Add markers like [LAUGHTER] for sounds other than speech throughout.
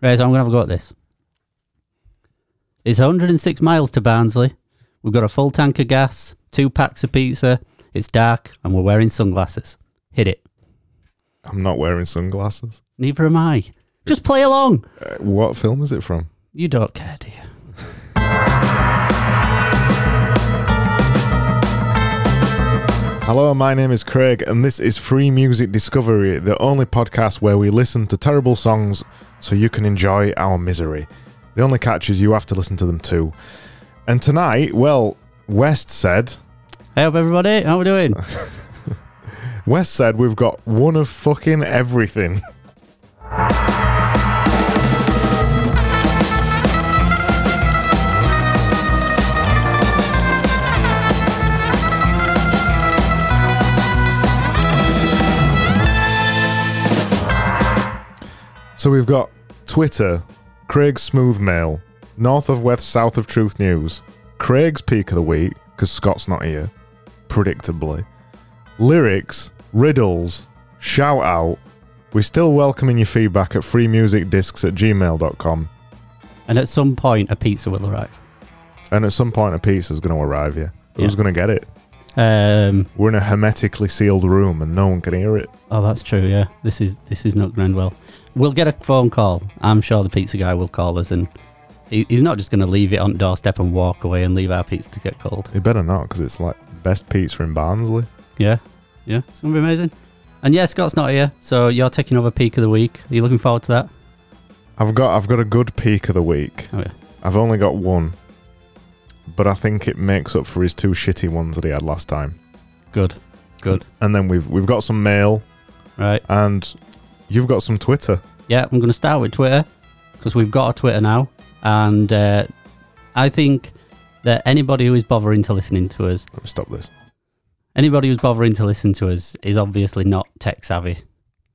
Right, so I'm going to have a go at this. It's 106 miles to Barnsley. We've got a full tank of gas, two packs of pizza. It's dark, and we're wearing sunglasses. Hit it. I'm not wearing sunglasses. Neither am I. Just play along. Uh, what film is it from? You don't care, do you? Hello, my name is Craig, and this is Free Music Discovery, the only podcast where we listen to terrible songs so you can enjoy our misery. The only catch is you have to listen to them too. And tonight, well, West said, Hey up, everybody. How we doing? [LAUGHS] [LAUGHS] West said we've got one of fucking everything. [LAUGHS] So we've got Twitter, Craig's Smooth Mail, North of West, South of Truth News, Craig's Peak of the Week, because Scott's not here, predictably, lyrics, riddles, shout out. We're still welcoming your feedback at freemusicdiscs at gmail.com. and at some point, a pizza will arrive. And at some point, a pizza is going to arrive here. Who's Yeah. going to get it? Um, We're in a hermetically sealed room and no one can hear it. oh, that's true. Yeah, this is this is not end well. We'll get a phone call. I'm sure the pizza guy will call us, and he, he's not just going to leave it on the doorstep and walk away and leave our pizza to get cold. You better not, because it's like best pizza in Barnsley. Yeah, yeah, it's going to be amazing. And yeah, Scott's not here, so you're taking over peak of the week. Are you looking forward to that? I've got I've got a good peak of the week. Oh yeah, I've only got one, but I think it makes up for his two shitty ones that he had last time. good, good. And then we've we've got some mail, Right. and you've got some Twitter. Yeah, I'm going to start with Twitter because we've got a Twitter now, and uh, I think that anybody who is bothering to listening to us, Let me stop this. anybody who's bothering to listen to us, is obviously not tech savvy.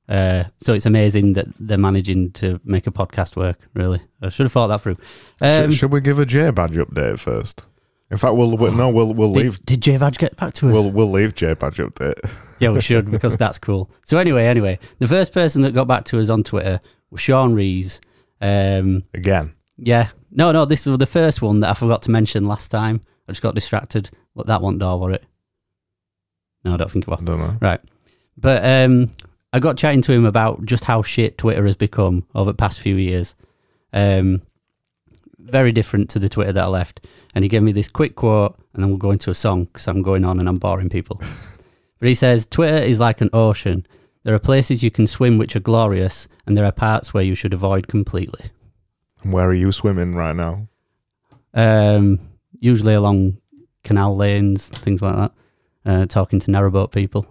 Uh, so it's amazing that they're managing to make a podcast work. Really, I should have thought that through. Um, Sh- should we give a J badge update first? In fact, we'll, we'll no, we'll we'll leave did, did J Vag get back to us? we'll we'll leave J badge update. [LAUGHS] Yeah, we should because that's cool. So anyway, anyway, the first person that got back to us on Twitter was Sean Rees. Um, Again, yeah, no, no, this was the first one that I forgot to mention last time. I just got distracted. What that one door were it? No, I don't think it was. I don't know. Right. But um, I got chatting to him about just how shit Twitter has become over the past few years. Um, very different to the Twitter that I left. And he gave me this quick quote, and then we'll go into a song because I'm going on and I'm boring people. [LAUGHS] but he says Twitter is like an ocean. There are places you can swim which are glorious, and there are parts where you should avoid completely. And where are you swimming right now? Um, usually along canal lanes, things like that. Uh, talking to narrowboat people.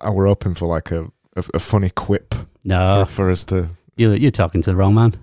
I were hoping for like a a, a funny quip No, for, for us to. you, you're talking to the wrong man.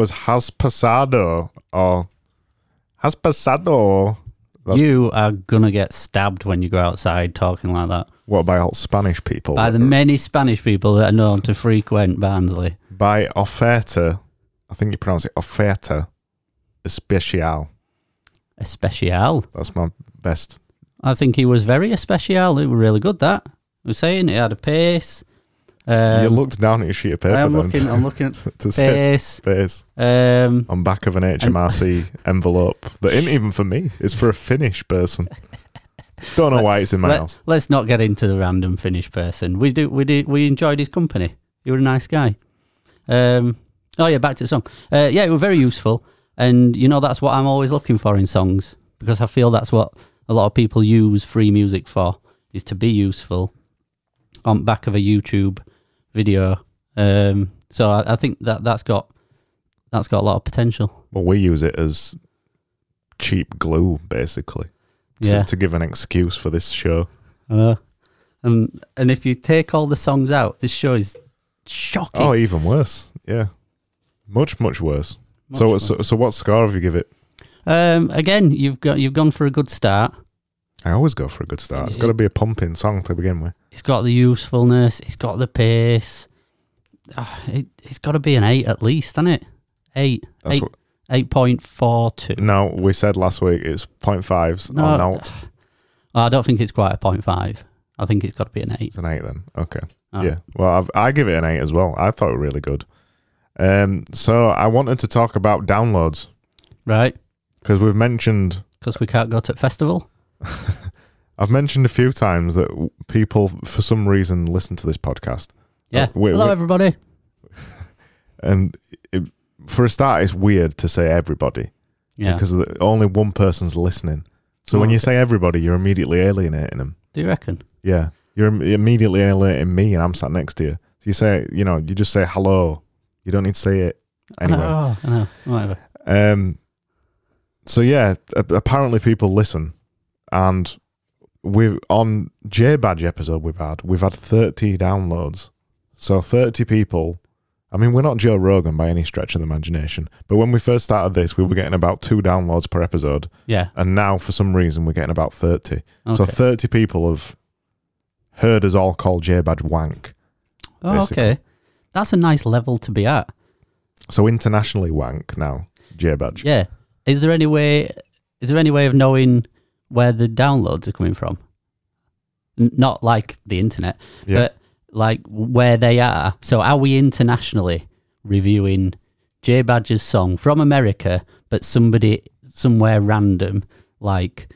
Was has pasado or has pasado. That's- you are gonna get stabbed when you go outside talking like that What by all Spanish people? by the many Spanish people that are known to frequent Barnsley. by oferta. I think you pronounce it oferta especial. Especial. That's my best. I think he was very especial. It was really good. That I was saying it had a pace. Um, you looked down at your sheet of paper. I am looking. I'm [LAUGHS] looking at to pace. face Um, on back of an HMRC [LAUGHS] envelope that isn't even for me. It's for a Finnish person. [LAUGHS] Don't know why it's in my let, house. let's not get into the random Finnish person. We do. We did. We enjoyed his company. You were a nice guy. Um, oh yeah, back to the song. Uh, yeah, it was very useful, and you know that's what I'm always looking for in songs because I feel that's what a lot of people use free music for is to be useful on back of a YouTube video. Um, so I, I think that that's got that's got a lot of potential. Well, we use it as cheap glue, basically, to, Yeah. to give an excuse for this show. Uh, and and if you take all the songs out, this show is shocking. Oh, even worse. Yeah, much much worse. Much so, worse. so so what score have you give it? Um, again, you've got you've gone for a good start. I always go for a good start. It's got to be a pumping song to begin with. It's got the usefulness. It's got the pace. Ah, it, it's got to be an eight at least, hasn't it? Eight, That's eight, what. eight point four two. No, we said last week it's point fives No. or not. I don't think it's quite a point five. I think it's got to be an eight. It's an eight then. Okay. Oh. Yeah. Well, I've, I give it an eight as well. I thought it was really good. Um, so I wanted to talk about downloads Right, because we've mentioned because we can't go to festival. I've mentioned a few times that people, for some reason, listen to this podcast. Yeah. Uh, we- Hello, we- everybody. [LAUGHS] and it, for a start, it's weird to say everybody Yeah. because only one person's listening. So Oh, when you okay. say everybody, you're immediately alienating them. Do you reckon? Yeah, you're immediately alienating me, and I'm sat next to you. So you say, you know, you just say hello. You don't need to say it anyway. Oh, I. Whatever. Um, so yeah, apparently people listen, and we on J Badge episode we've had we've had thirty downloads. So thirty people. I mean, we're not Joe Rogan by any stretch of the imagination, but when we first started this, we were getting about two downloads per episode, Yeah. and now for some reason we're getting about thirty. Okay. So thirty people have heard us all call J Badge wank. oh, basically. okay. That's a nice level to be at. So internationally wank now, J Badge. Yeah. Is there any way? Is there any way of knowing where the downloads are coming from? N- not like the internet, Yeah. but like where they are. So are we internationally reviewing J Badger's song from America, but somebody somewhere random like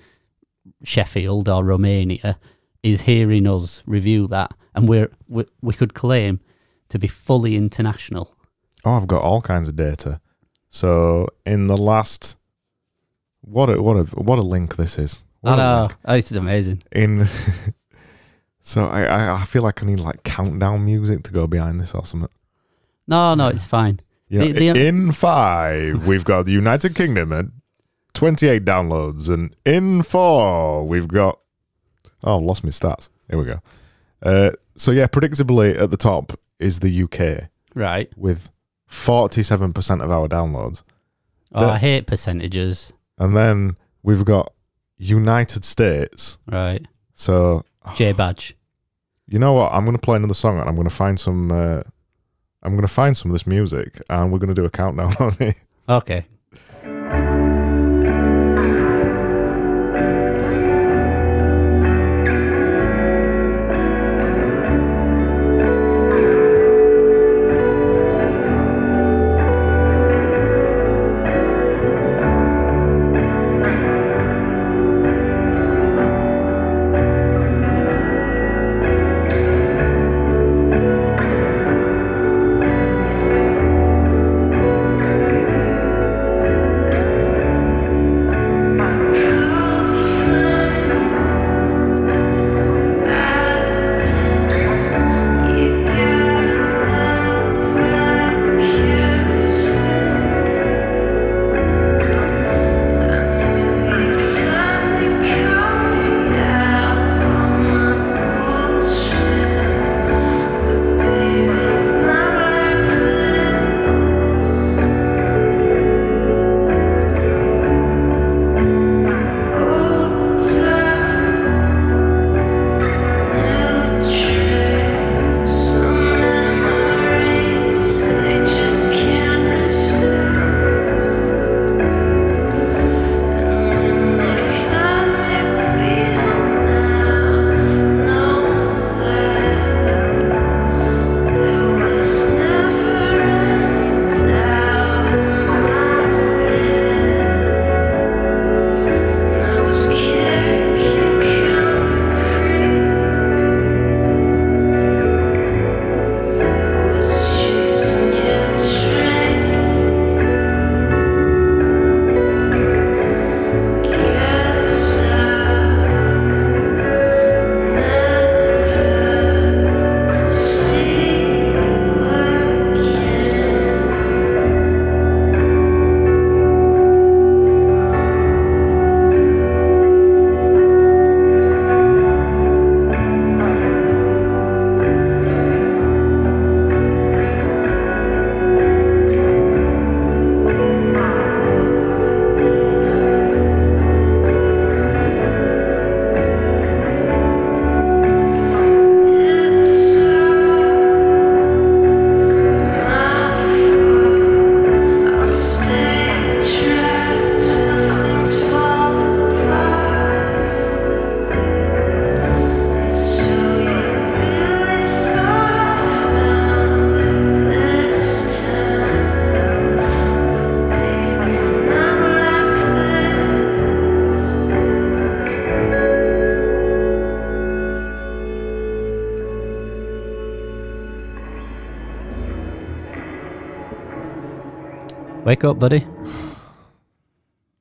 Sheffield or Romania is hearing us review that, and we're we, we could claim to be fully international. Oh, I've got all kinds of data. So in the last, what a what a what a link this is. What I know oh, this is amazing. In [LAUGHS] so I, I I feel like I need like countdown music to go behind this or something. No, no, it's fine. You know, The- the- in five, we've got the United Kingdom at twenty eight downloads, and in four, we've got oh, lost my stats. Here we go. Uh, so yeah, predictably at the top is the UK Right. with forty seven percent of our downloads. Oh, The- I hate percentages. And then we've got United States. Right. So J badge. you know what? I'm going to play another song and I'm going to find some. Uh, I'm going to find some of this music and we're going to do a countdown [LAUGHS] on it. Okay. Wake up, buddy.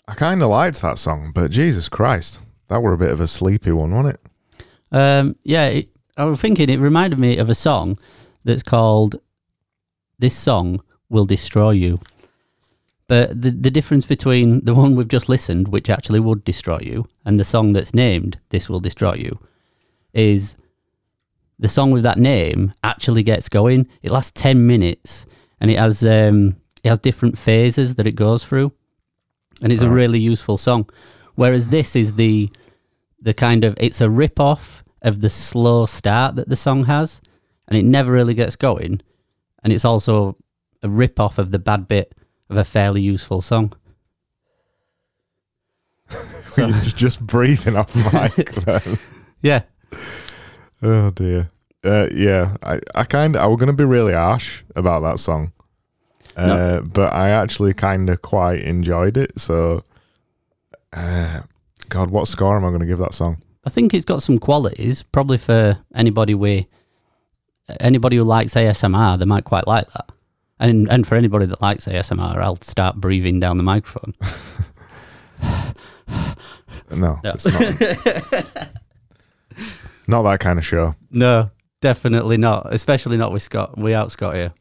I kind of liked that song, but Jesus Christ, that were a bit of a sleepy one, wasn't it? Um, yeah, it, I was thinking it reminded me of a song that's called "This Song Will Destroy You." But the the difference between the [LAUGHS] one we've just listened, which actually would destroy you, and the song that's named "This Will Destroy You," is the song with that name actually gets going. It lasts ten minutes, and it has um, it has different phases that it goes through, and it's a really useful song. Whereas this is the the kind of it's a rip off of the slow start that the song has, and it never really gets going, and it's also a rip off of the bad bit of a fairly useful song. [LAUGHS] So- You're just breathing off [LAUGHS] mic. Yeah, oh dear. Uh, yeah, I, I kind of I was gonna be really harsh about that song, uh, No. but I actually kind of quite enjoyed it. So, uh, God, what score am I gonna give that song? I think it's got some qualities. Probably for anybody we anybody who likes ASMR, they might quite like that. And and for anybody that likes ASMR, I'll start breathing down the microphone. [LAUGHS] No, No. it's not. [LAUGHS] not that kind of show. No, definitely not. Especially not with Scott. We out Scott here.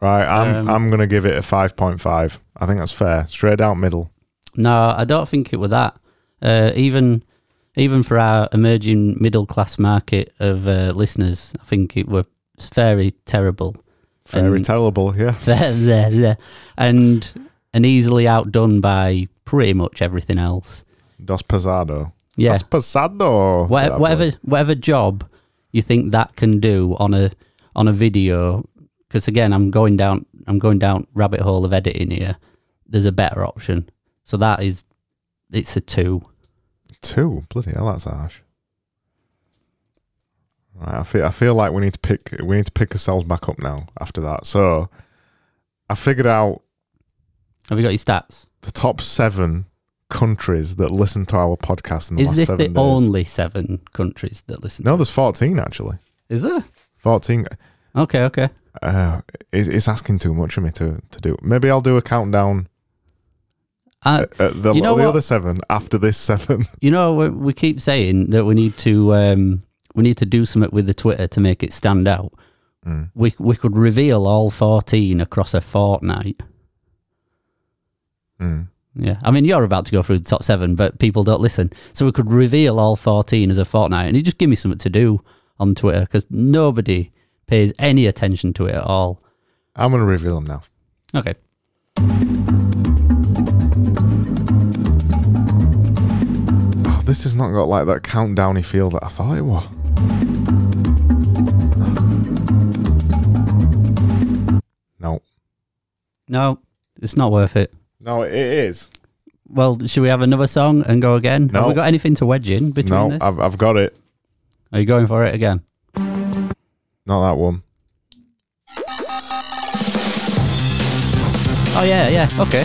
Right, I'm Um, I'm gonna give it a five point five. I think that's fair. Straight out middle. No, I don't think it were that. Uh, even even for our emerging middle class market of uh, listeners, I think it were very terrible. Very And- terrible. Yeah. There, there, there. and and easily outdone by pretty much everything else. Dos pasado. Yeah, Dos pasado. Wha- That whatever whatever job you think that can do on a on a video. Because again, I'm going down I'm going down rabbit hole of editing here. There's a better option. So that is it's a two. Two. Bloody hell, that's harsh. Right, I feel I feel like we need to pick we need to pick ourselves back up now after that. So I figured out Have you got your stats? the top seven countries that listen to our podcast in the Is last this seven the days. only seven countries that listen? No, there's fourteen actually. Is there? Fourteen. Okay, okay. Uh, it's, it's asking too much of me to, to do. Maybe I'll do a countdown. Uh, at the, you know the other seven after this seven. [LAUGHS] you know, we, we keep saying that we need to um, we need to do something with the Twitter to make it stand out. Mm. We we could reveal all fourteen across a fortnight. Mm. Yeah, I mean you're about to go through the top seven, but people don't listen, so we could reveal all fourteen as a fortnight, and you just give me something to do on Twitter because nobody pays any attention to it at all. I'm going to reveal them now. Okay. Oh, this has not got like that countdowny feel that I thought it was. No, No, it's not worth it. no, it is. Well, should we have another song and go again? Have we got anything to wedge in between No, this? I've I've got it. Are you going for it again? Not that one. Oh yeah, yeah. Okay.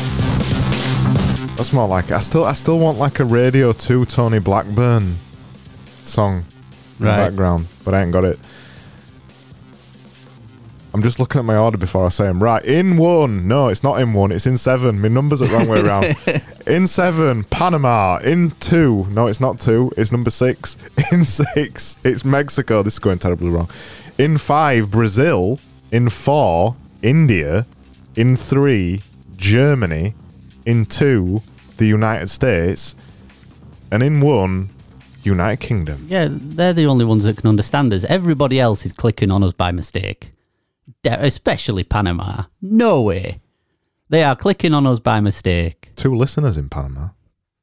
That's more like it. I still I still want like a Radio Two Tony Blackburn song in Right. the background, but I ain't got it. I'm just looking at my order before I say them. Right, in one. No, it's not in one. It's in seven. My numbers are the wrong way around. [LAUGHS] in seven, Panama. In two. No, it's not two. It's number six. [LAUGHS] In six, it's Mexico. This is going terribly wrong. In five, Brazil. In four, India. In three, Germany. In two, the United States. And in one, United Kingdom. Yeah, they're the only ones that can understand us. Everybody else is clicking on us by mistake. Especially Panama. No way. They are clicking on us by mistake. Two listeners in Panama.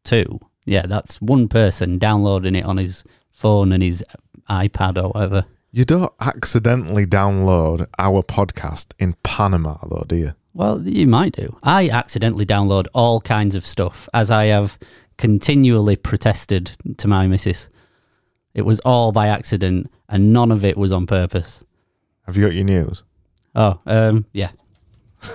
Two. Yeah, that's one person downloading it on his phone and his iPad or whatever. You don't accidentally download our podcast in Panama, though, do you? Well, you might do. I accidentally download all kinds of stuff, as I have continually protested to my missus. It was all by accident, and none of it was on purpose. Have you got your news? Oh, um, yeah. [LAUGHS]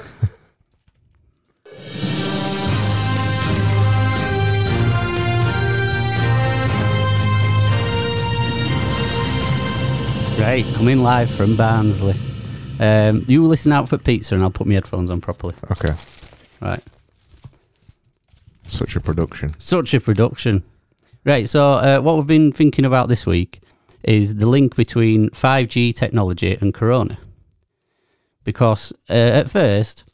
Right, coming live from Barnsley. Um, you listen out for pizza, and I'll put my headphones on properly. Okay. Right. Such a production. Such a production. Right. So, uh, what we've been thinking about this week is the link between 5G technology and Corona. Because uh, at first,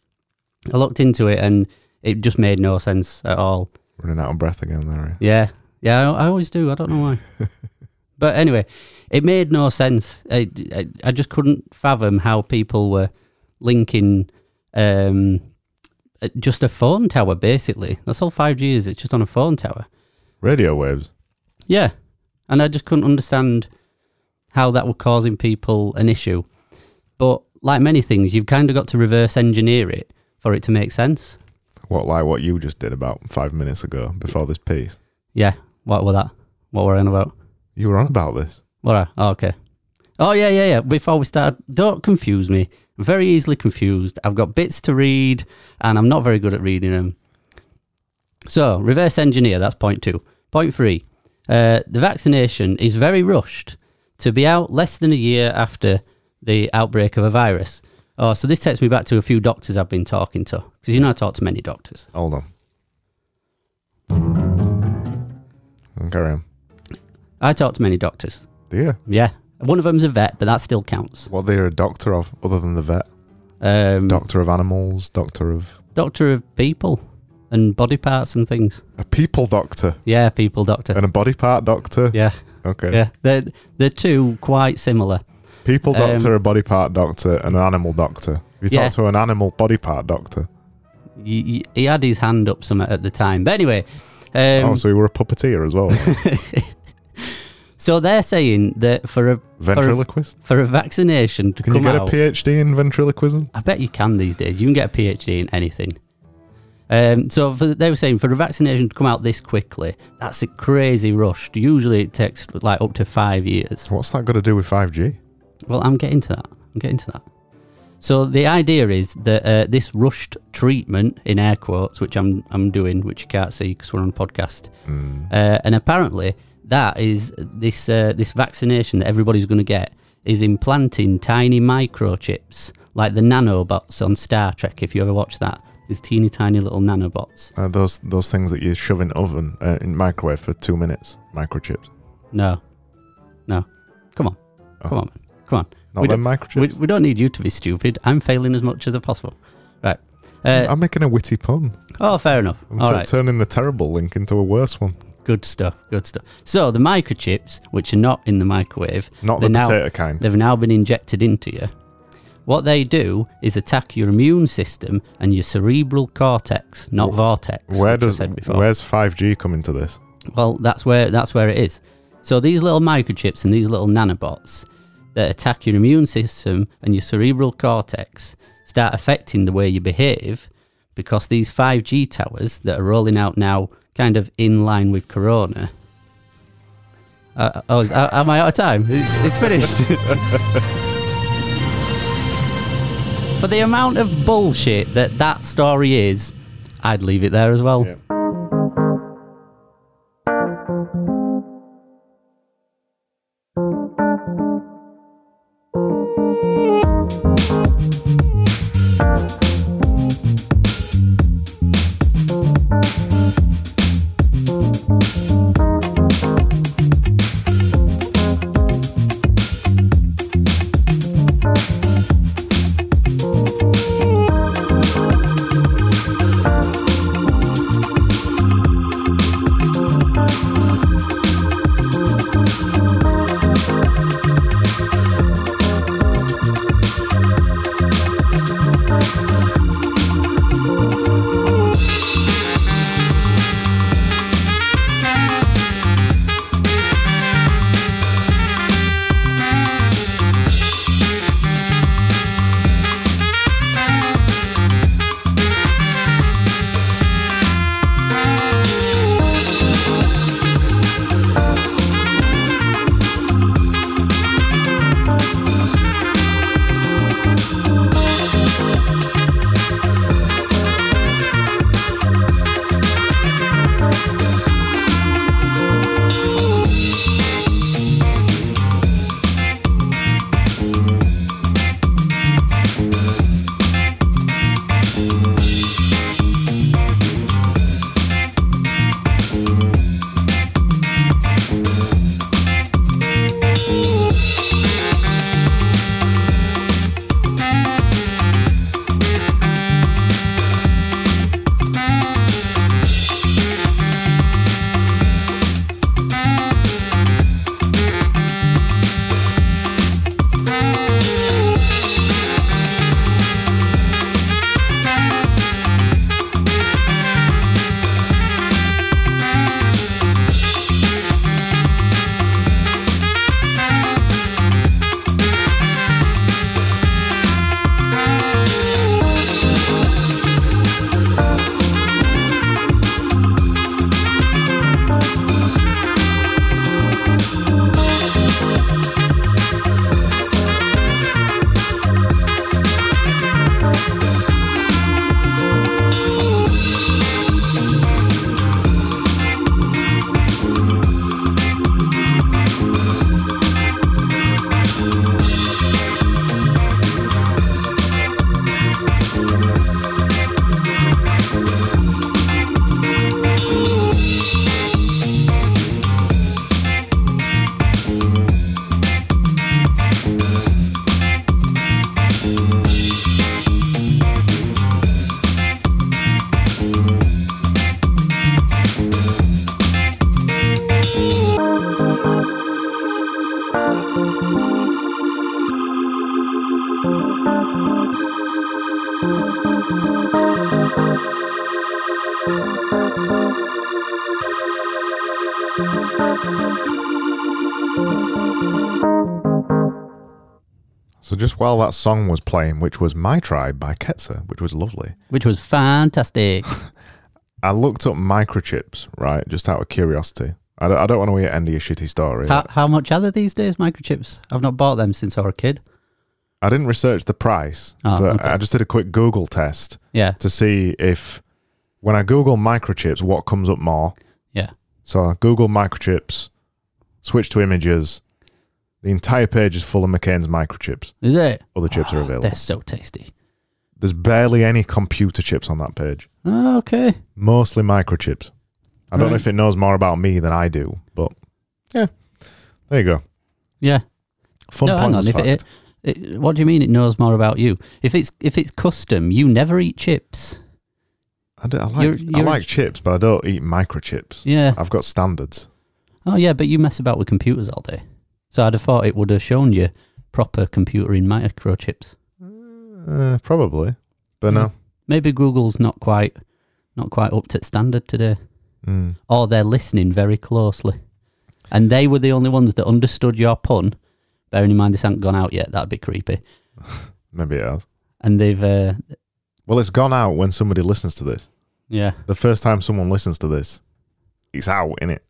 I looked into it and it just made no sense at all. Running out of breath again there. Yeah. Yeah, I, I always do. I don't know why. [LAUGHS] but anyway, it made no sense. I, I, I just couldn't fathom how people were linking um, just a phone tower, basically. That's all 5G is. It's just on a phone tower. Radio waves. Yeah. And I just couldn't understand how that was causing people an issue. But like many things, you've kind of got to reverse engineer it for it to make sense. What like what you just did about five minutes ago before this piece. Yeah. What were that? What were I on about? You were on about this. What? I- Oh, okay. Oh, yeah, yeah, yeah. Before we start, don't confuse me. I'm very easily confused. I've got bits to read and I'm not very good at reading them. So, reverse engineer, that's point two. Point three uh, the vaccination is very rushed to be out less than a year after the outbreak of a virus. Oh, so this takes me back to a few doctors I've been talking to because you know I talk to many doctors. Hold on. Carry on. I talk to many doctors. Do you? Yeah, one of them's a vet, but that still counts. What they're a doctor of, other than the vet? Um, Doctor of animals, doctor of doctor of people and body parts and things. a people doctor Yeah, people doctor. and a body part doctor. Yeah, Okay. yeah. They're they're two quite similar. People doctor, Um, a body part doctor, and an animal doctor. You Yeah. talk to an animal body part doctor. Y- He had his hand up some at the time, but anyway. Um, oh, so you were a puppeteer as well. [LAUGHS] so they're saying that for a Ventriloquist? for a vaccination to Can you come get out, a PhD in ventriloquism? I bet you can these days. You can get a PhD in anything. Um, so for, they were saying for a vaccination to come out this quickly, that's a crazy rush. Usually it takes like up to five years. What's that got to do with 5G? Well, I'm getting to that. I'm getting to that. So the idea is that uh, this rushed treatment, in air quotes, which I'm I'm doing, which you can't see because we're on a podcast, Mm. uh, and apparently that is this uh, this vaccination that everybody's going to get is implanting tiny microchips like the nanobots on Star Trek. If you ever watch that, these teeny tiny little nanobots. Uh, those those things that you shove in oven uh, in microwave for two minutes, microchips. No, no, come on, Oh. come on, man. Come on. Not We them microchips. We, we don't need you to be stupid. I'm failing as much as possible. Right. Uh, I'm making a witty pun. oh, fair enough. I'm All t- right. turning the terrible link into a worse one. Good stuff. Good stuff. So the microchips, which are not in the microwave, Not the now- potato kind. they've now been injected into you. What they do is attack your immune system and your cerebral cortex, not Wh- vortex. Where does said before. where's 5G come into this? Well, that's where that's where it is. So these little microchips and these little nanobots that attack your immune system and your cerebral cortex start affecting the way you behave because these 5G towers that are rolling out now, kind of in line with Corona. Uh, oh, uh, am I out of time? It's, it's finished. [LAUGHS] For the amount of bullshit that that story is, I'd leave it there as well. Yeah. While that song was playing, which was My Tribe by Ketzer, which was lovely, Which was fantastic. [LAUGHS] I looked up microchips, right, just out of curiosity. I don't, I don't want to hear end of your shitty story. how, how much are they these days, microchips? I've not bought them since I was a kid. I didn't research the price, Oh, but okay. I just did a quick Google test Yeah, to see if when I Google microchips, what comes up more. yeah. So I Google microchips, switch to images. The entire page is full of McCain's microchips. Is it? Other chips are Oh, available. They're so tasty. There's barely any computer chips on that page. Oh, ah, okay. Mostly microchips. I don't know if it knows more about me than I do, but yeah, there you go. Yeah. Fun No, hang pointless on, if it-. It, what do you mean it knows more about you? If it's if it's custom, you never eat chips. I, I like you're- you're- like chips, but I don't eat microchips. Yeah. I've got standards. Oh yeah, but you mess about with computers all day. So I'd have thought it would have shown you proper computering microchips. Uh, probably, but no. Maybe Google's not quite not quite up to standard today. Mm. Or they're listening very closely. And they were the only ones that understood your pun. Bearing in mind this hasn't gone out yet, that'd be creepy. [LAUGHS] Maybe it has. And they've uh, Well, it's gone out when somebody listens to this. yeah. The first time someone listens to this, it's out, in it.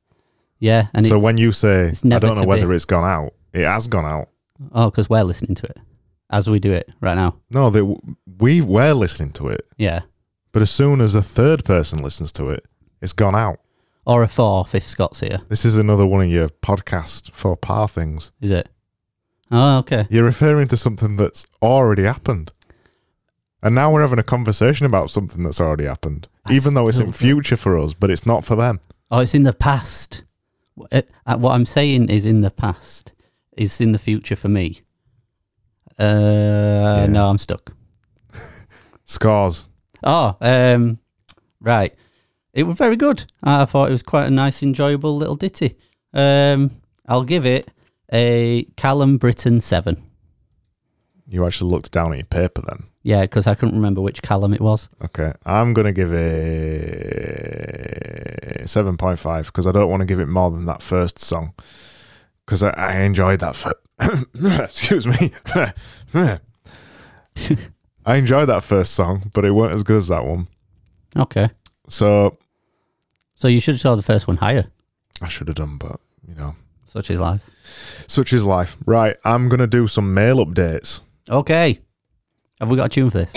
Yeah. And so when you say, I don't know whether be. it's gone out, it has gone out. Oh, because we're listening to it. As we do it right now. No, they, we were listening to it, Yeah. but as soon as a third person listens to it, it's gone out. Or a fourth if Scott's here. This is another one of your podcast for par things. Is it? Oh, okay. You're referring to something that's already happened. And now we're having a conversation about something that's already happened, I even though it's in future for us, but it's not for them. Oh, it's in the past. What uh, what I'm saying is in the past. is in the future for me. Uh, no, I'm stuck. [LAUGHS] Scores. Oh, um, right. It was very good. I thought it was quite a nice, enjoyable little ditty. Um, I'll give it a Callum Britton seven. You actually looked down at your paper then. Yeah, because I couldn't remember which Callum it was. Okay. I'm going to give it 7.5 because I don't want to give it more than that first song. Because I, I enjoyed that. Fir- [COUGHS] Excuse me. [LAUGHS] I enjoyed that first song, but it weren't as good as that one. Okay, So so you should have told the first one higher. I should have done, but you know, Such is life. such is life. Right. I'm going to do some mail updates. Okay, have we got a tune for this?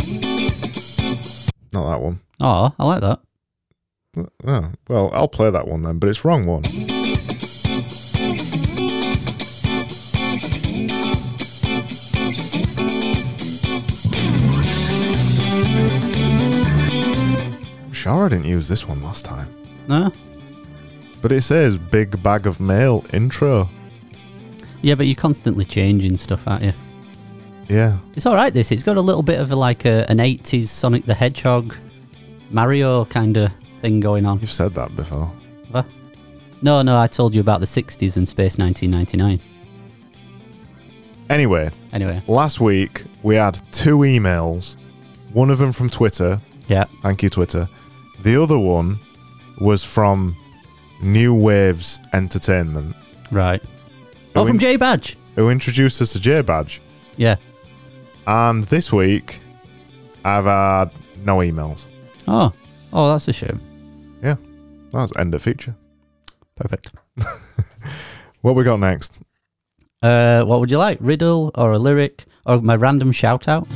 Not that one. Oh, I like that. Oh, well, I'll play that one then, but it's wrong one. I'm sure I didn't use this one last time. No. But it says Big Bag of Mail intro. Yeah, but you're constantly changing stuff, aren't you? Yeah. It's all right. This it's got a little bit of a, like a, an '80s Sonic the Hedgehog, Mario kind of thing going on. You've said that before. What? No, no, I told you about the '60s and Space 1999. Anyway, Anyway, last week we had two emails. One of them from Twitter. yeah, Thank you, Twitter. The other one was from New Waves Entertainment, right. Oh, from J Badge. who introduced us to J Badge. Yeah. And this week, I've had no emails. Oh, oh, that's a shame. That was end of feature. Perfect. [LAUGHS] What we got next? Uh, what would you like? Riddle or a lyric or my random shout out?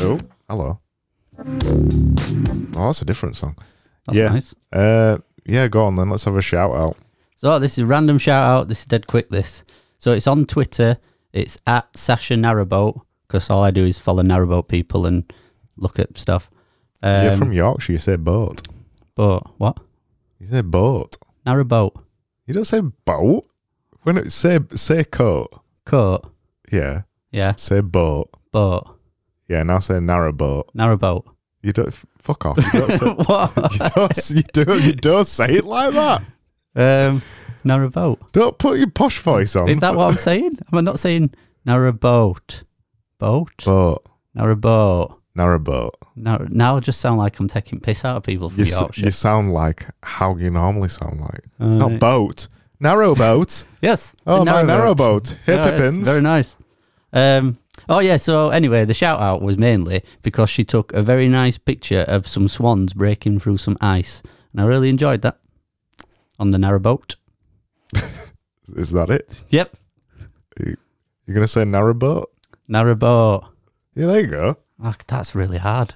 Oh, hello. Oh, that's a different song. That's Yeah. nice. Uh, yeah, go on then. Let's have a shout out. So this is random shout out. This is dead quick. This. So it's on Twitter. It's at Sasha Narrowboat because all I do is follow Narrowboat people and look at stuff. Um, You're from Yorkshire. You say boat. but what? You say boat. Narrowboat You don't say boat. When it say say coat. coat. Yeah. Yeah, Say boat. boat. Yeah. Now say narrow boat. Narrowboat. You don't f- fuck off. You don't [LAUGHS] say, what? [LAUGHS] you don't, you don't you don't say it like that. um, narrowboat. Don't put your posh voice on. Is that what I'm [LAUGHS] saying? Am I not saying narrowboat? Boat. Boat. Narrowboat. Narrow boat. Now, now I just sound like I'm taking piss out of people from You, Yorkshire. you sound like how you normally sound like. Uh, Not boat. Narrowboat. [LAUGHS] Yes. Oh, the my narrowboat. Here, Yeah, it's Pippins. Very nice. Um, oh yeah. So anyway, the shout out was mainly because she took a very nice picture of some swans breaking through some ice, and I really enjoyed that on the narrowboat. [LAUGHS] Is that it? Yep. You're going to say narrowboat? Narrowboat. Yeah, there you go. Oh, that's really hard.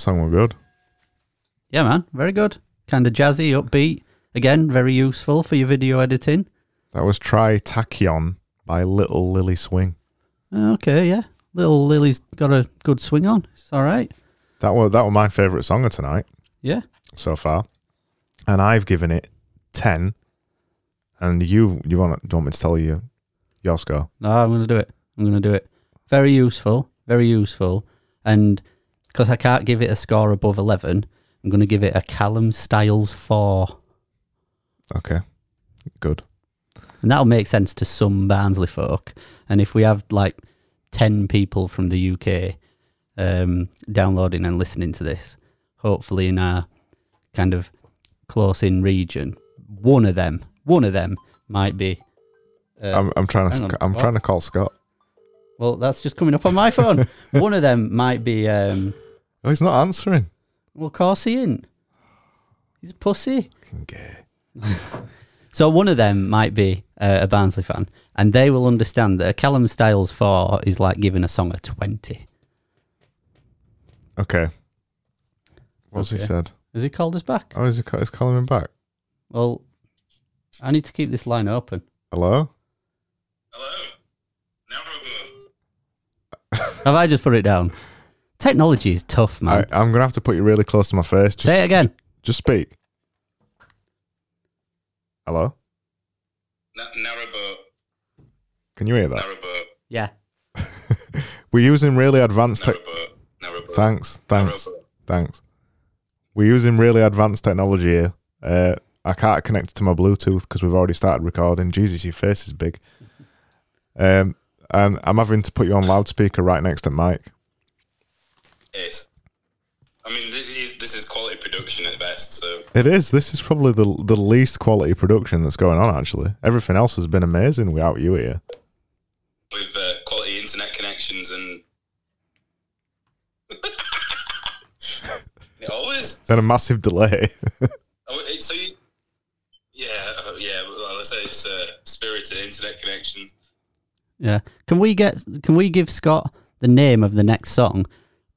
Song was good. Yeah, man. Very good. Kind of jazzy, upbeat. Again, very useful for your video editing. That was Tri-Tachyon by Little Lily Swing. Okay, yeah. Little Lily's got a good swing on. It's all right. That was that was my favourite song of tonight Yeah. so far, and I've given it ten. And you you want do you want me to tell you your score? No, I'm going to do it. I'm going to do it. Very useful. Very useful. And because I can't give it a score above 11, I'm going to give it a Callum Styles 4. Okay, good. And that'll make sense to some Barnsley folk. And if we have like 10 people from the UK um, downloading and listening to this, hopefully in our kind of close in region, one of them, one of them might be. Uh, I'm I'm trying to sc- I'm trying to call Scott. Well, that's just coming up on my phone. [LAUGHS] one of them might be. Um, Oh, he's not answering. well, of course he ain't. He's a pussy. Fucking gay. [LAUGHS] So one of them might be uh, a Barnsley fan, and they will understand that a Callum Styles 4 is like giving a song a 20. Okay. What's he said? Has he called us back? Oh, is he, is calling him back? Well, I need to keep this line open. Hello? Hello. Narrowboat. Have I just put it down? Technology is tough, I, man. I'm gonna have to put you really close to my face. Just, Say it again. Just speak. Hello? Na- narrowboat. Can you hear that? Narrowboat. Yeah. [LAUGHS] We're using really advanced tech. Narrowboat. Narrowboat. Thanks, thanks, Narrowboat. thanks. We're using really advanced technology here. Uh, I can't connect it to my Bluetooth because we've already started recording. Jesus, your face is big. Um, and I'm having to put you on loudspeaker right next to Mike. Eight. I mean, this is this is quality production at best. So It is. This is probably the the least quality production that's going on. Actually, everything else has been amazing without you here. with uh, quality internet connections and [LAUGHS] always. [LAUGHS] Then a massive delay. Oh, so you, yeah, uh, yeah. Well, let's say it's uh, spirited internet connections. Yeah. Can we get? Can we give Scott the name of the next song,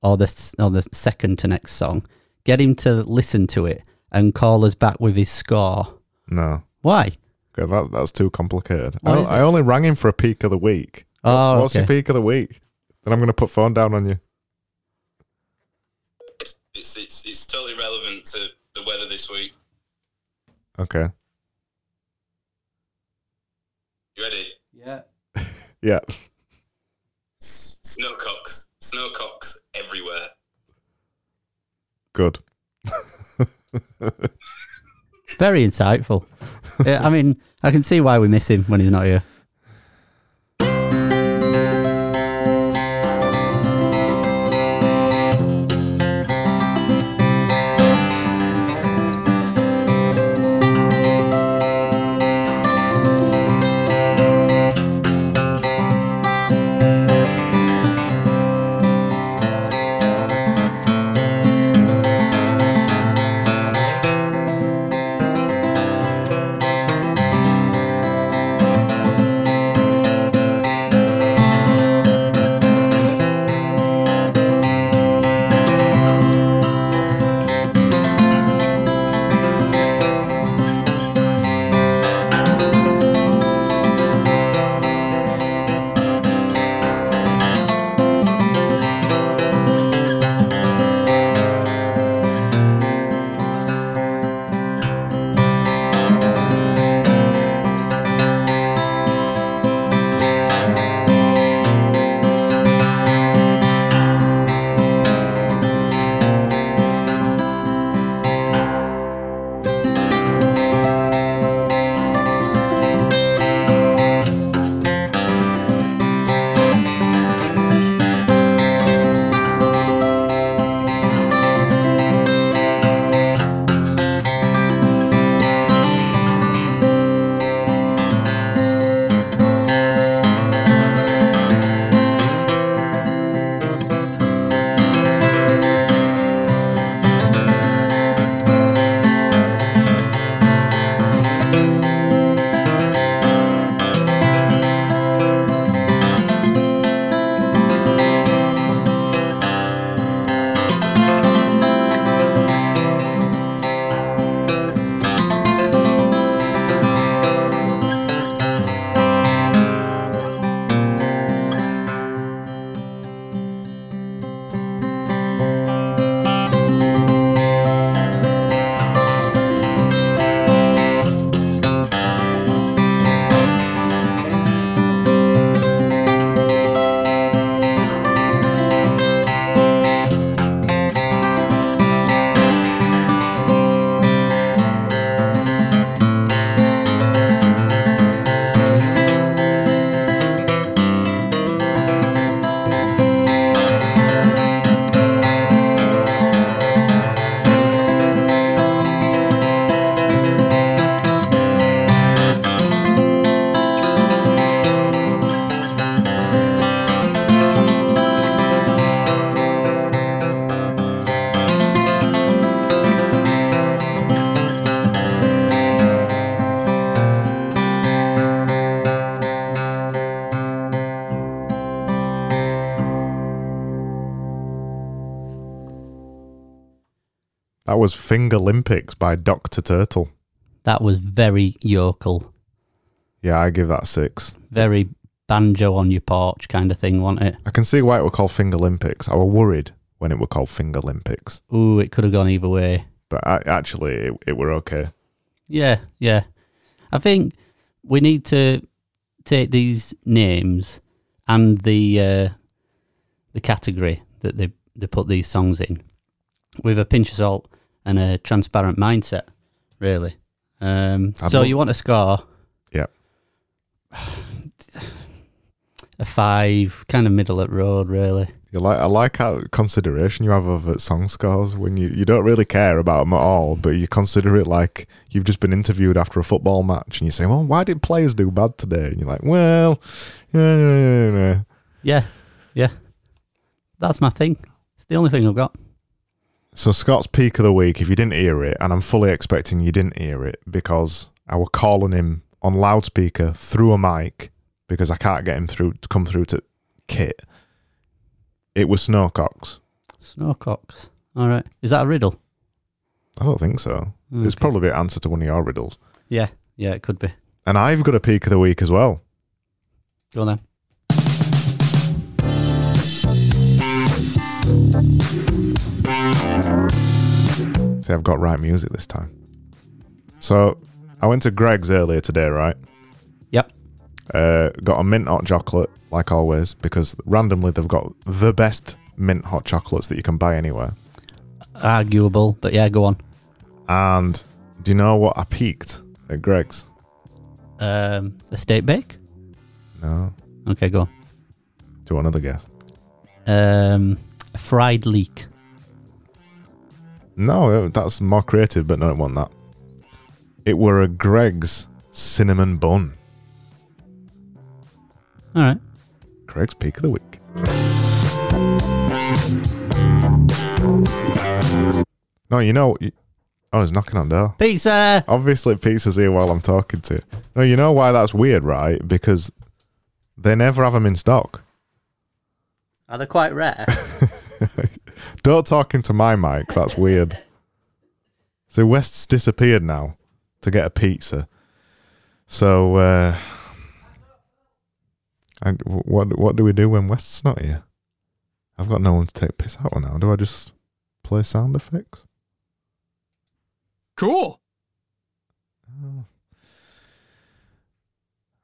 or the or the second to next song? Get him to listen to it and call us back with his score. no, Why? Okay, that, that's too complicated. I. I only rang him for a peak of the week. Oh, What's okay. your peak of the week? Then I'm going to put phone down on you. It's it's it's totally relevant to the weather this week. Okay. You ready? Yeah. Yeah. S- snowcocks, snowcocks everywhere. Good. [LAUGHS] Very insightful. yeah, I mean, I can see why we miss him when he's not here. That was Finger Olympics by Dr. Turtle. That was very yokel, Yeah, I give that six. very banjo on your porch kind of thing, wasn't it? I can see why it were called Finger Olympics. I was worried when it were called Finger Olympics, Ooh, it could have gone either way. but I, actually, it, it were okay. Yeah, yeah. I think we need to take these names and the uh, the category that they they put these songs in with a pinch of salt and a transparent mindset, really. Um, so love- you want to score? Yeah. [SIGHS] A five, kind of middle at road, really. You like I like how consideration you have of song scores when you, you don't really care about them at all, but you consider it like you've just been interviewed after a football match, and you say, "Well, why did players do bad today?" And you're like, "Well, yeah, yeah, yeah, yeah." Yeah, yeah. That's my thing. It's the only thing I've got. So Scott's peak of the week, if you didn't hear it, and I'm fully expecting you didn't hear it because I was calling him on loudspeaker through a mic because I can't get him through to come through to Kit. It was Snowcocks. Snowcocks. All right. Is that a riddle? I don't think so. It's probably the answer to one of your riddles. Yeah, yeah, it could be. And I've got a peak of the week as well. Go on then. See, I've got right music this time. So I went to Greggs earlier today, right? Yep. Uh, got a mint hot chocolate, like always, because randomly they've got the best mint hot chocolates that you can buy anywhere. Arguable, but yeah, go on. And do you know what I peaked at Greggs? Um, steak bake. No. Okay, go on. Do another guess? Um, a fried leek. No, uh, that's more creative, but no, it wasn't that. It were a Greggs cinnamon bun. All right. Greggs peak of the week. No, you know. You, oh, he's knocking on door. Pizza. Obviously, pizza's here while I'm talking to you. No, you know why that's weird, right? Because they never have them in stock. Are they quite rare? [LAUGHS] Don't talk into my mic. That's weird. So West's disappeared now to get a pizza. So uh, and what what do we do when West's not here? I've got no one to take piss out of now. Do I just play sound effects? Cool.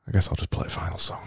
I guess I'll just play a final song.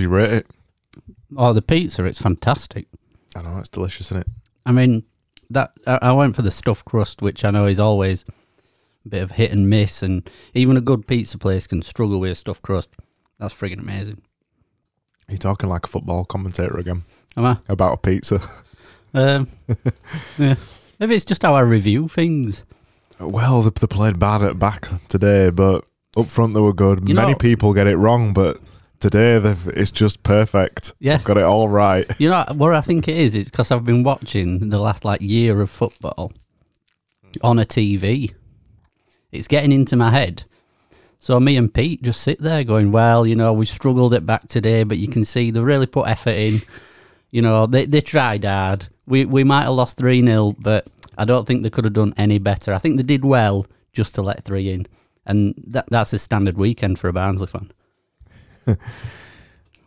Do you rate it? Oh, the pizza, it's fantastic. I know it's delicious, isn't it? I mean, that I, I went for the stuffed crust, which I know is always a bit of hit and miss, and even a good pizza place can struggle with a stuffed crust. That's friggin' amazing. You're talking like a football commentator again Am I? about a pizza. [LAUGHS] Um, yeah. Maybe it's just how I review things. Well, they, they played bad at back today, but up front they were good. You Many know- people get it wrong, but today they've, it's just perfect. Yeah. Got it all right. You know what I think it is? It's because I've been watching the last like year of football on a TV. It's getting into my head. So me and Pete just sit there going, well, you know, we struggled it back today, but you can see they really put effort in. You know, they they tried hard. We we might have lost three 0 but I don't think they could have done any better. I think they did well just to let three in, and that that's a standard weekend for a Barnsley fan. [LAUGHS]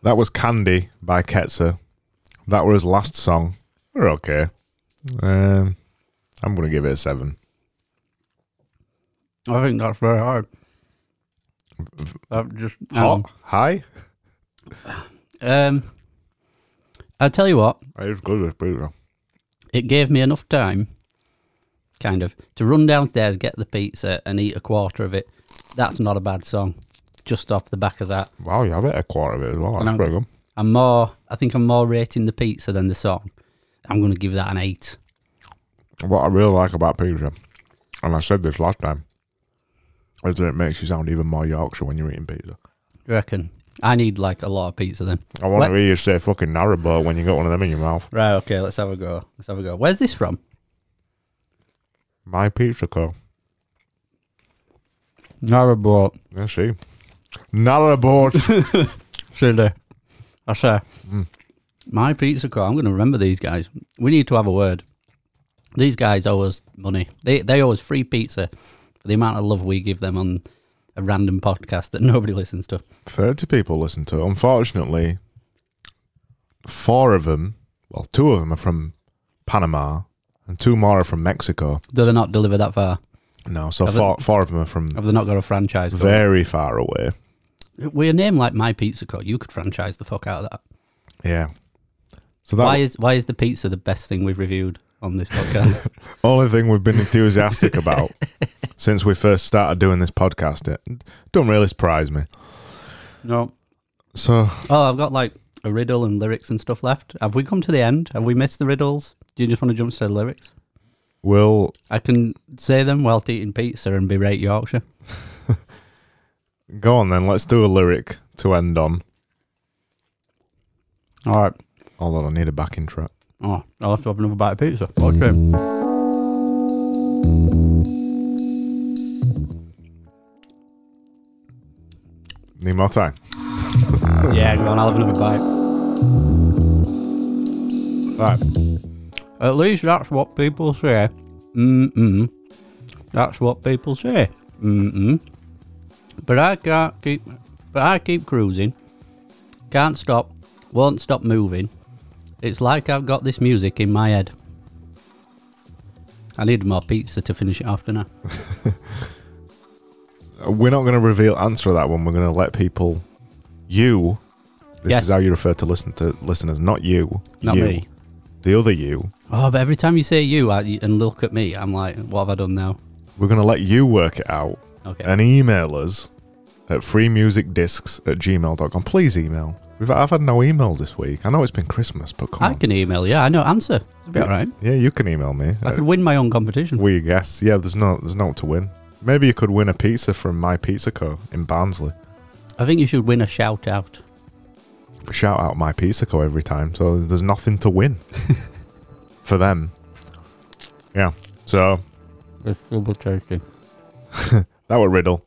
That was Candy by Ketsa. That was his last song. We're okay. Um, I'm going to give it a seven. I think that's very hard. That just Hot? High? Um, I'll tell you what, It's good as pizza. it gave me enough time, kind of, to run downstairs, get the pizza, and eat a quarter of it. That's not a bad song. Just off the back of that, Wow, you have it a quarter of it as well. That's know. pretty good. I'm more. I think I'm more rating the pizza than the song. I'm going to give that an eight. What I really like about pizza, and I said this last time, is that it makes you sound even more Yorkshire when you're eating pizza. You reckon? I need like a lot of pizza then. I want What? to hear you say fucking narrowboat when you got one of them in your mouth. Right. Okay. Let's have a go. Let's have a go. Where's this from? My Pizza Co. Narrowboat. Yeah, see. Narrowboat. Silly. [LAUGHS] I say. Mm. My pizza co. I'm going to remember these guys. We need to have a word. These guys owe us money. They they owe us free pizza for the amount of love we give them on a random podcast that [LAUGHS] nobody listens to. 30 people listen to it. Unfortunately, four of them, well, two of them are from Panama and two more are from Mexico. Do they not deliver that far? No, so Have four, four of them are from Have they not got a franchise? very far away. With a name like My Pizza Co, you could franchise the fuck out of that. Yeah. So that why is why is the pizza the best thing we've reviewed on this podcast? [LAUGHS] only thing we've been enthusiastic about [LAUGHS] since we first started doing this podcast. It don't really surprise me. no. So Oh, I've got like a riddle and lyrics and stuff left. Have we come to the end? Have we missed the riddles? Do you just want to jump to the lyrics? we'll I can say them whilst eating pizza and berate Yorkshire. [LAUGHS] go on then. Let's do a lyric to end on. All right. Although I need a backing track. Oh, I'll have to have another bite of pizza. What's it? Need more time. [LAUGHS] yeah, go on. I'll have another bite. Right. At least that's what people say. Mm-mm. That's what people say. Mm-mm. But I can't keep... But I keep cruising. Can't stop. Won't stop moving. It's like I've got this music in my head. I need more pizza to finish it off, don't I? [LAUGHS] We're not going to reveal answer to that one. We're going to let people, you. This Yes. is how you refer to listen to listeners, not you. Not you. me. The other you. Oh, but every time you say you I, and look at me, I'm like, what have I done now? We're going to let you work it out Okay. and email us at freemusicdiscs at gmail.com. Please email. We've, I've had no emails this week. I know it's been Christmas, but come I on. can email you. I know answer. It'll be all right. Yeah, you can email me. I Uh, could win my own competition. we guess. Yeah, there's no there's no to win. Maybe you could win a pizza from My Pizza Co. in Barnsley. I think you should win a shout out. Shout out My Pizza Co. every time, so there's nothing to win [LAUGHS] for them. Yeah, so It's double tasty. [LAUGHS] that were riddle.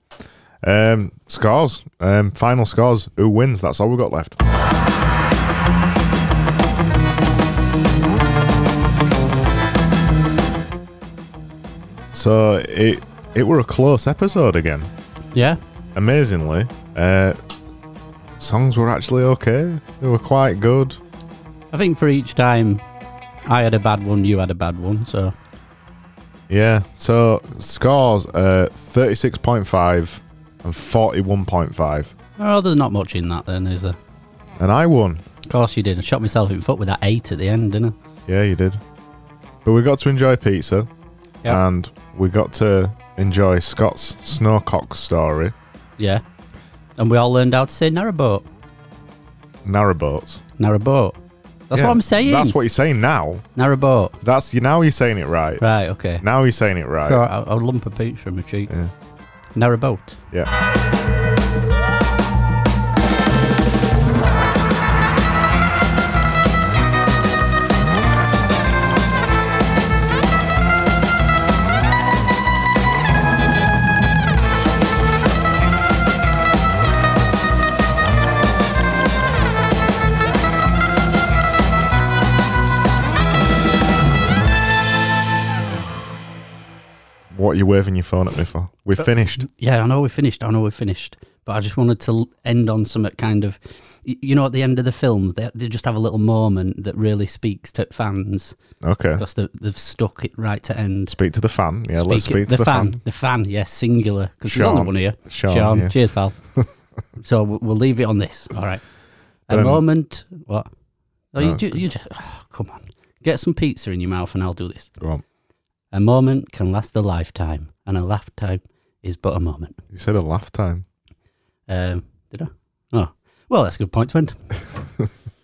Um, scores. Um, final scores. Who wins? That's all we've got left. So it it were a close episode again. Yeah. Amazingly, uh, songs were actually okay. They were quite good. I think for each time I had a bad one, you had a bad one. So Yeah. So scores uh, thirty six point five and forty one point five. oh, there's not much in that then, is there? And I won. Of course you did. I shot myself in the foot with that eight at the end, didn't I? Yeah, you did. But we got to enjoy pizza. Yeah. And we got to enjoy Scott's snowcock story. Yeah. And we all learned how to say narrowboat. Narrowboats. Narrowboat. That's Yeah, what I'm saying. That's what you're saying now. Narrowboat. That's you now you're saying it right. Right, okay. Now you're saying it right. Sure, I'll, I'll lump a pizza in my cheek. Yeah. Narrowboat. Yeah. What are waving your phone at me for? We finished. Yeah, I know we're finished. I know we're finished. But I just wanted to end on some kind of, you know, at the end of the films, they, they just have a little moment that really speaks to fans Okay. because they, they've stuck it right to end. Speak to the fan. Yeah, let's Speak- speak to the, fan. The fan, yes, singular. Because there's only one here. Sean. Sean, yeah. cheers, pal. [LAUGHS] so we'll leave it on this. All right. A Um, moment. What? Oh, you, Oh, you just, oh, come on. Get some pizza in your mouth and I'll do this. Go on. A moment can last a lifetime, and a lifetime is but a moment. You said a laugh time. Um, did I? Oh, well, that's a good point to end. [LAUGHS]